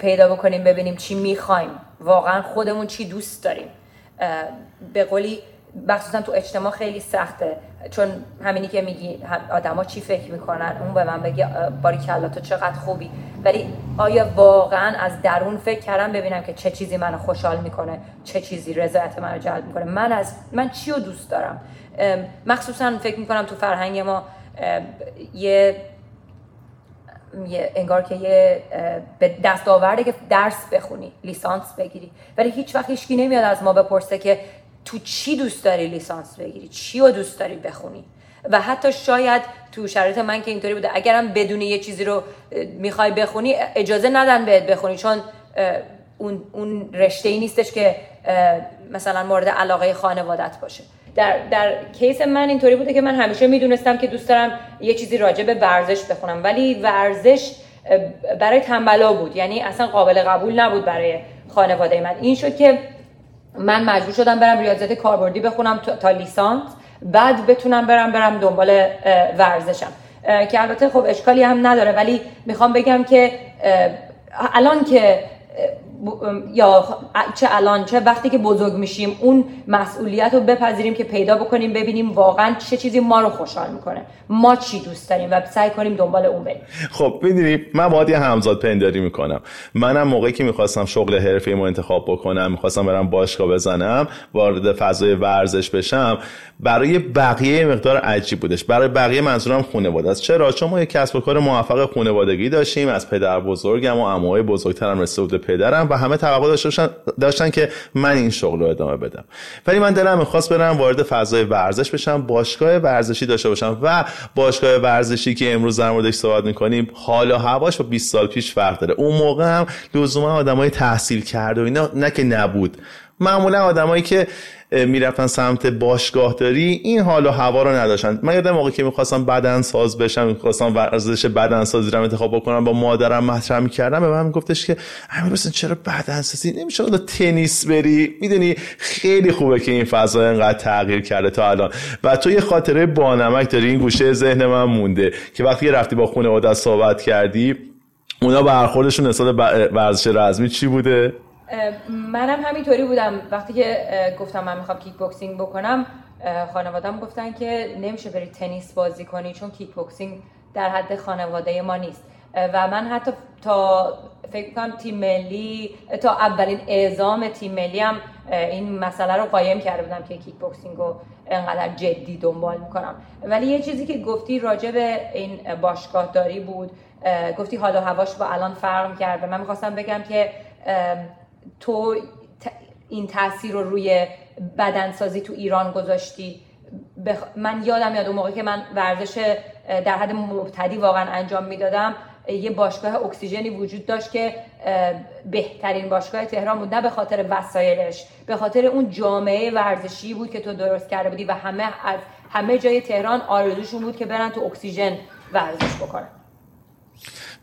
پیدا بکنیم ببینیم چی می‌خوایم. واقعا خودمون چی دوست داریم. به قولی مخصوصا تو اجتماع خیلی سخته. چون همینی که میگی آدما چی فکر می‌کنن؟ اون به من بگه باری کلا تو چقدر خوبی؟ ولی آیا واقعا از درون فکر کردم؟ ببینم که چه چیزی منو خوشحال می‌کنه چه چیزی رضایت منو جلب می‌کنه. من از من چی رو دوست دارم؟ مخصوصا فکر می‌کنم تو فرهنگ ما یه انگار که یه دستاورده که درس بخونی لیسانس بگیری. ولی هیچ وقت هیچکی نمیاد از ما بپرسه که تو چی دوست داری لیسانس بگیری؟ چی رو دوست داری بخونی؟ و حتی شاید تو شرایط من که اینطوری بوده اگرم بدون یه چیزی رو می‌خوای بخونی اجازه ندن بهت بخونی چون اون, اون رشته ای نیستش که مثلا مورد علاقه خانوادت باشه. در, در کیس من اینطوری بوده که من همیشه می‌دونستم که دوست دارم یه چیزی راجع به ورزش بخونم. ولی ورزش برای تنبلا بود. یعنی اصلا قابل قبول نبود برای خانواده من. این شد که من مجبور شدم برم ریاضیات کاربردی بخونم تا لیسانس. بعد بتونم برم برم دنبال ورزشم. که البته خب اشکالی هم نداره. ولی می‌خوام بگم که الان که یا چه الان چه وقتی که بزرگ میشیم اون مسئولیت رو بپذیریم که پیدا بکنیم ببینیم واقعا چه چیزی ما رو خوشحال می‌کنه. ما چی دوست داریم و سعی کنیم دنبال اون بریم.
خب می‌دونی من باید یه همزاد پنداری می‌کنم. منم موقعی که می‌خواستم شغل حرفه ما انتخاب بکنم می‌خواستم برم باشگاه بزنم وارد فضای ورزش بشم برای بقیه مقدار عجیب بودش. برای بقیه منظورم خانواده است. چرا؟ چون ما یک کسب و کار موفق خانوادگی داشتیم از پدر بزرگم و عموهای بزرگترم رسیده بود پدرم. و همه توقع داشتن, داشتن که من این شغل رو ادامه بدم. ولی من دلم می‌خواست برم وارد فضای ورزش بشم باشگاه ورزشی داشته باشم و باشگاه ورزشی که امروز در موردش صحبت می‌کنیم حالا هواش با 20 سال پیش فرق داره. اون موقع هم لزوما آدمای تحصیل کرده و اینا نه که نبود. معمولا آدمایی که می‌رفتن سمت باشگاه داری این حال و هوا رو نداشتن. من یادم موقعی که می‌خواستم بدن ساز بشم می‌خواستم ورزش بدن سازی رو انتخاب بکنم با مادرم مطرح می‌کردم به من گفتش که امیر حسین چرا بدن سازی نمیشه تنیس بری؟ می‌دونی خیلی خوبه که این فضا انقدر تغییر کرده تا الان. و تو یه خاطره بانمک داری این گوشه ذهن من مونده که وقتی رفتی با خانواده صحبت کردی اونا برخوردشون نسبت ورزش رزمی چی بوده؟
منم همینطوری بودم. وقتی که گفتم من می‌خوام کیک بوکسینگ بکنم خانوادم گفتن که نمیشه بری تنیس بازی کنی چون کیک بوکسینگ در حد خانواده ما نیست. و من حتی تا فکر کنم تیم ملی تا اولین اعزام تیم ملی هم این مسئله رو قایم کرده بودم که کیک بوکسینگ رو انقدر جدی دنبال می‌کنم. ولی یه چیزی که گفتی راجع به این باشگاه داری بود گفتی حالا هواش با الان فرق کرده من می‌خواستم بگم که تو این تاثیر رو روی بدنسازی تو ایران گذاشتی؟ من یادم یاد اون موقع که من ورزش در حد مبتدی واقعا انجام می‌دادم یه باشگاه اکسیژنی وجود داشت که بهترین باشگاه تهران بود. نه به خاطر وسایلش به خاطر اون جامعه ورزشی بود که تو درست کرده بودی و همه از همه جای تهران آرزوشون بود که برن تو اکسیژن ورزش بکنن.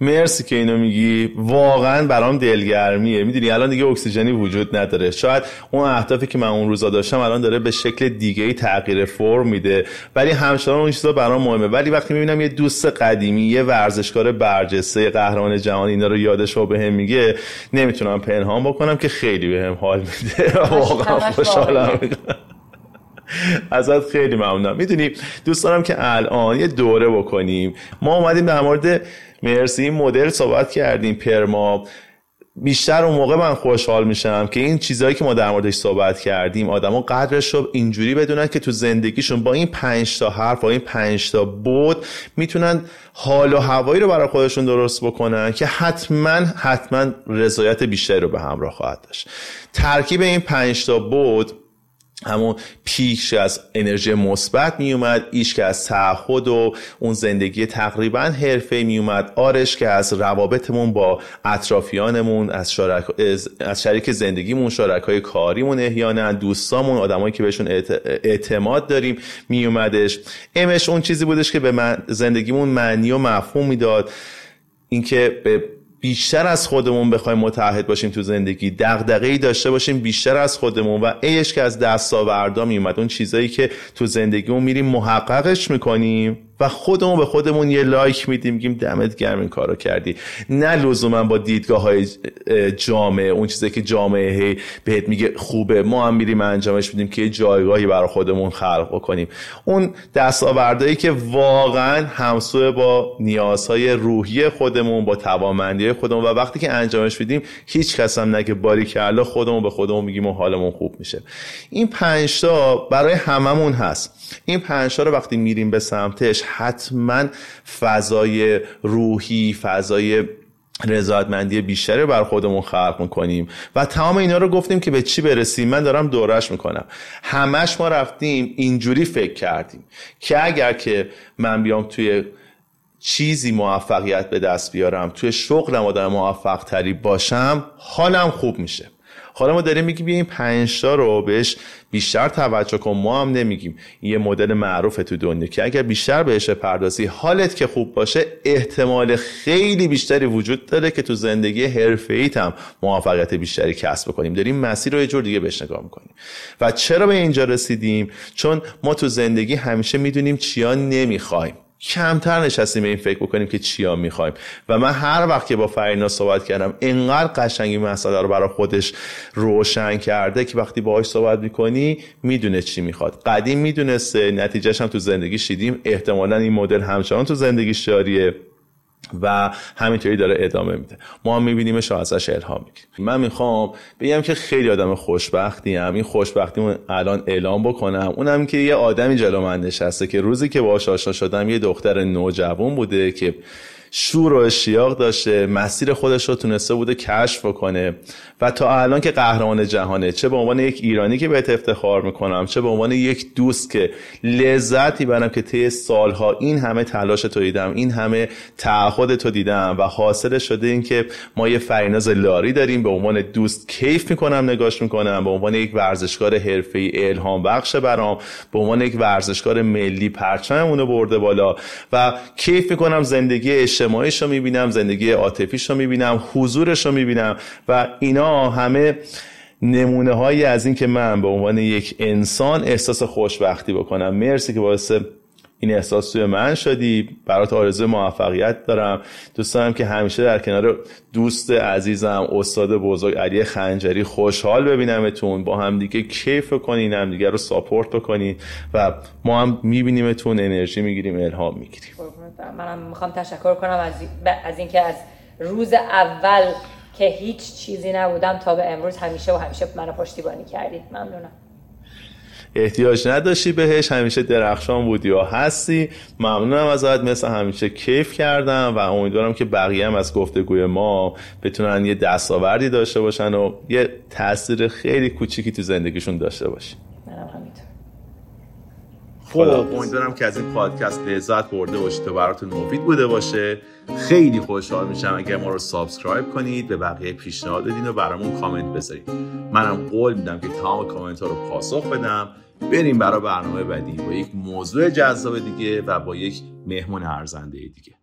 مرسی که اینو میگی. واقعا برام دلگرمیه. می‌دونی الان دیگه اکسیژنی وجود نداره. شاید اون اهدافی که من اون روزا داشتم الان داره به شکل دیگه ای تغییر فرم میده. ولی همچنان اون چیزا برام مهمه. ولی وقتی می‌بینم یه دوست قدیمی یه ورزشکار برجسته قهرمان جهان اینا رو یادش رو بهم میگه نمی‌تونم پنهان بکنم که خیلی بهم حال میده. واقعا خوشحالم. ازت خیلی ممنونم. می‌دونی دوست دارم که الان یه دوره بکنیم. ما اومدیم در مورد مرسی. این مدل صحبت کردیم پرما. بیشتر اون موقع من خوشحال میشم که این چیزهایی که ما در موردش صحبت کردیم آدما قدرش رو اینجوری بدونن که تو زندگیشون با این پنج تا حرف با این پنج تا بود می‌تونن حال و هوایی رو برای خودشون درست بکنن که حتما حتما رضایت بیشتری رو به همراه خواهد داشت. ترکیب این پنج تا بود همون پیش از انرژی مثبت می اومد ایش که از تعهد و اون زندگی تقریبا حرفه می اومد آرش که از روابطمون با اطرافیانمون از, شرک... از شریک زندگیمون شرکای کاریمون احیانا دوستامون آدمایی که بهشون اعتماد داریم می اومدش امش اون چیزی بودش که به من زندگیمون معنی و مفهوم می‌داد. اینکه به بیشتر از خودمون بخوایم متحد باشیم تو زندگی دغدغه‌ای داشته باشیم بیشتر از خودمون و ایش که از دستاوردا میومد اون چیزایی که تو زندگیمون میریم محققش می‌کنیم. و خودمون به خودمون یه لایک میدیم میگیم دمت گرم این کارو کردی. نه لزوما با دیدگاه های جامعه اون چیزی که جامعه هی بهت میگه خوبه. ما هم میریم انجامش میدیم که یه جایگاهی برای خودمون خلق بکنیم. اون دستاوردهایی که واقعا همسو با نیازهای روحی خودمون با توانمندی خودمون و وقتی که انجامش میدیم هیچ کس هم نگه باری کرده خودمون به خودمون میگیم و حالمون خوب میشه. این پنج تا برای هممون هست. این پنج رو وقتی میریم به سمتش حتما فضای روحی فضای رضایتمندی بیشتری بر خودمون خلق می‌کنیم. و تمام اینا رو گفتیم که به چی برسیم؟ من دارم دورش می‌کنم. همش ما رفتیم اینجوری فکر کردیم که اگر که من بیام توی چیزی موفقیت به دست بیارم توی شغلم آدم موفق تری باشم حالم خوب میشه. حالا ما داریم میگیم این پنج تا رو بهش بیشتر توجه کن ما هم نمیگیم. یه مدل معروف تو دنیا که اگر بیشتر بهش پردازی حالت که خوب باشه احتمال خیلی بیشتری وجود داره که تو زندگی حرفه هم موفقیت بیشتری کسب بکنیم. داریم مسیر رو یه جور دیگه بهش نگاه می‌کنیم. و چرا به اینجا رسیدیم؟ چون ما تو زندگی همیشه می‌دونیم چیا نمی‌خوایم. کمتر نشستیم این فکر بکنیم که چیا می‌خوایم. و من هر وقت که با فرینا صحبت کردم انقدر قشنگی مسئله رو برای خودش روشن کرده که وقتی باهاش صحبت می‌کنی می‌دونه چی می‌خواد. قدیم می‌دونسته نتیجهش هم تو زندگی شیدیم. احتمالا این مدل همچنان تو زندگی جاریه. و همینطوری داره ادامه میده. ما هم میبینیمش ازش الهام می‌گیریم من می‌خوام بگم که خیلی آدم خوشبختی هم. این خوشبختی الان اعلام بکنم. اونم که یه آدمی جلو من نشسته که روزی که باهاش آشنا شدم یه دختر نوجوان بوده که شور و اشتیاق داشته مسیر خودش رو تونسته بوده کشف کنه و تا الان که قهرمان جهانه چه به عنوان یک ایرانی که بهت افتخار می‌کنم چه به عنوان یک دوست که لذتی برم که طی سالها این همه تلاش تو دیدم این همه تعهد تو دیدم و حاصل شده این که ما یه فریناز لاری داریم به عنوان دوست کیف می‌کنم نگاش می‌کنم به عنوان یک ورزشکار حرفه‌ای الهام بخش برام به عنوان یک ورزشکار ملی پرچممون برده بالا و کیف می‌کنم زندگی اجتماعیش رو می‌بینم زندگی عاطفیش رو می‌بینم حضورش رو می‌بینم و اینا همه نمونه هایی از این که من به عنوان یک انسان احساس خوشبختی بکنم. مرسی که باعث این احساس توی من شدی. برات آرزو موفقیت دارم. دوست دارم که همیشه در کنار دوست عزیزم استاد بزرگ علی خنجری خوشحال ببینمتون. با هم دیگه کیف کنین هم دیگه رو ساپورت بکنین و ما هم میبینیمتون انرژی می‌گیریم الهام می‌گیریم.
منم می‌خوام تشکر کنم از, از اینکه از روز اول که هیچ چیزی نبودم تا به امروز همیشه و همیشه منو پشتیبانی کردید. ممنونم.
احتیاج نداشتی بهش همیشه درخشان بودی و هستی. ممنونم ازت مثل همیشه کیف کردم و امیدوارم که بقیه هم از گفتگوی ما بتونن یه دستاوردی داشته باشن و یه تاثیر خیلی کوچیکی تو زندگیشون داشته
همینطور.
خب امیدوارم که از این پادکست لذت برده باشید و براتون مفید بوده باشه. خیلی خوشحال میشم اگر ما رو subscribe کنید به بقیه پیشنهاد بدین و برامون کامنت بذارید منم قول میدم که تمام کامنت ها رو پاسخ بدم. بریم برای برنامه بعدی با یک موضوع جذاب دیگه و با یک مهمون ارزنده دیگه.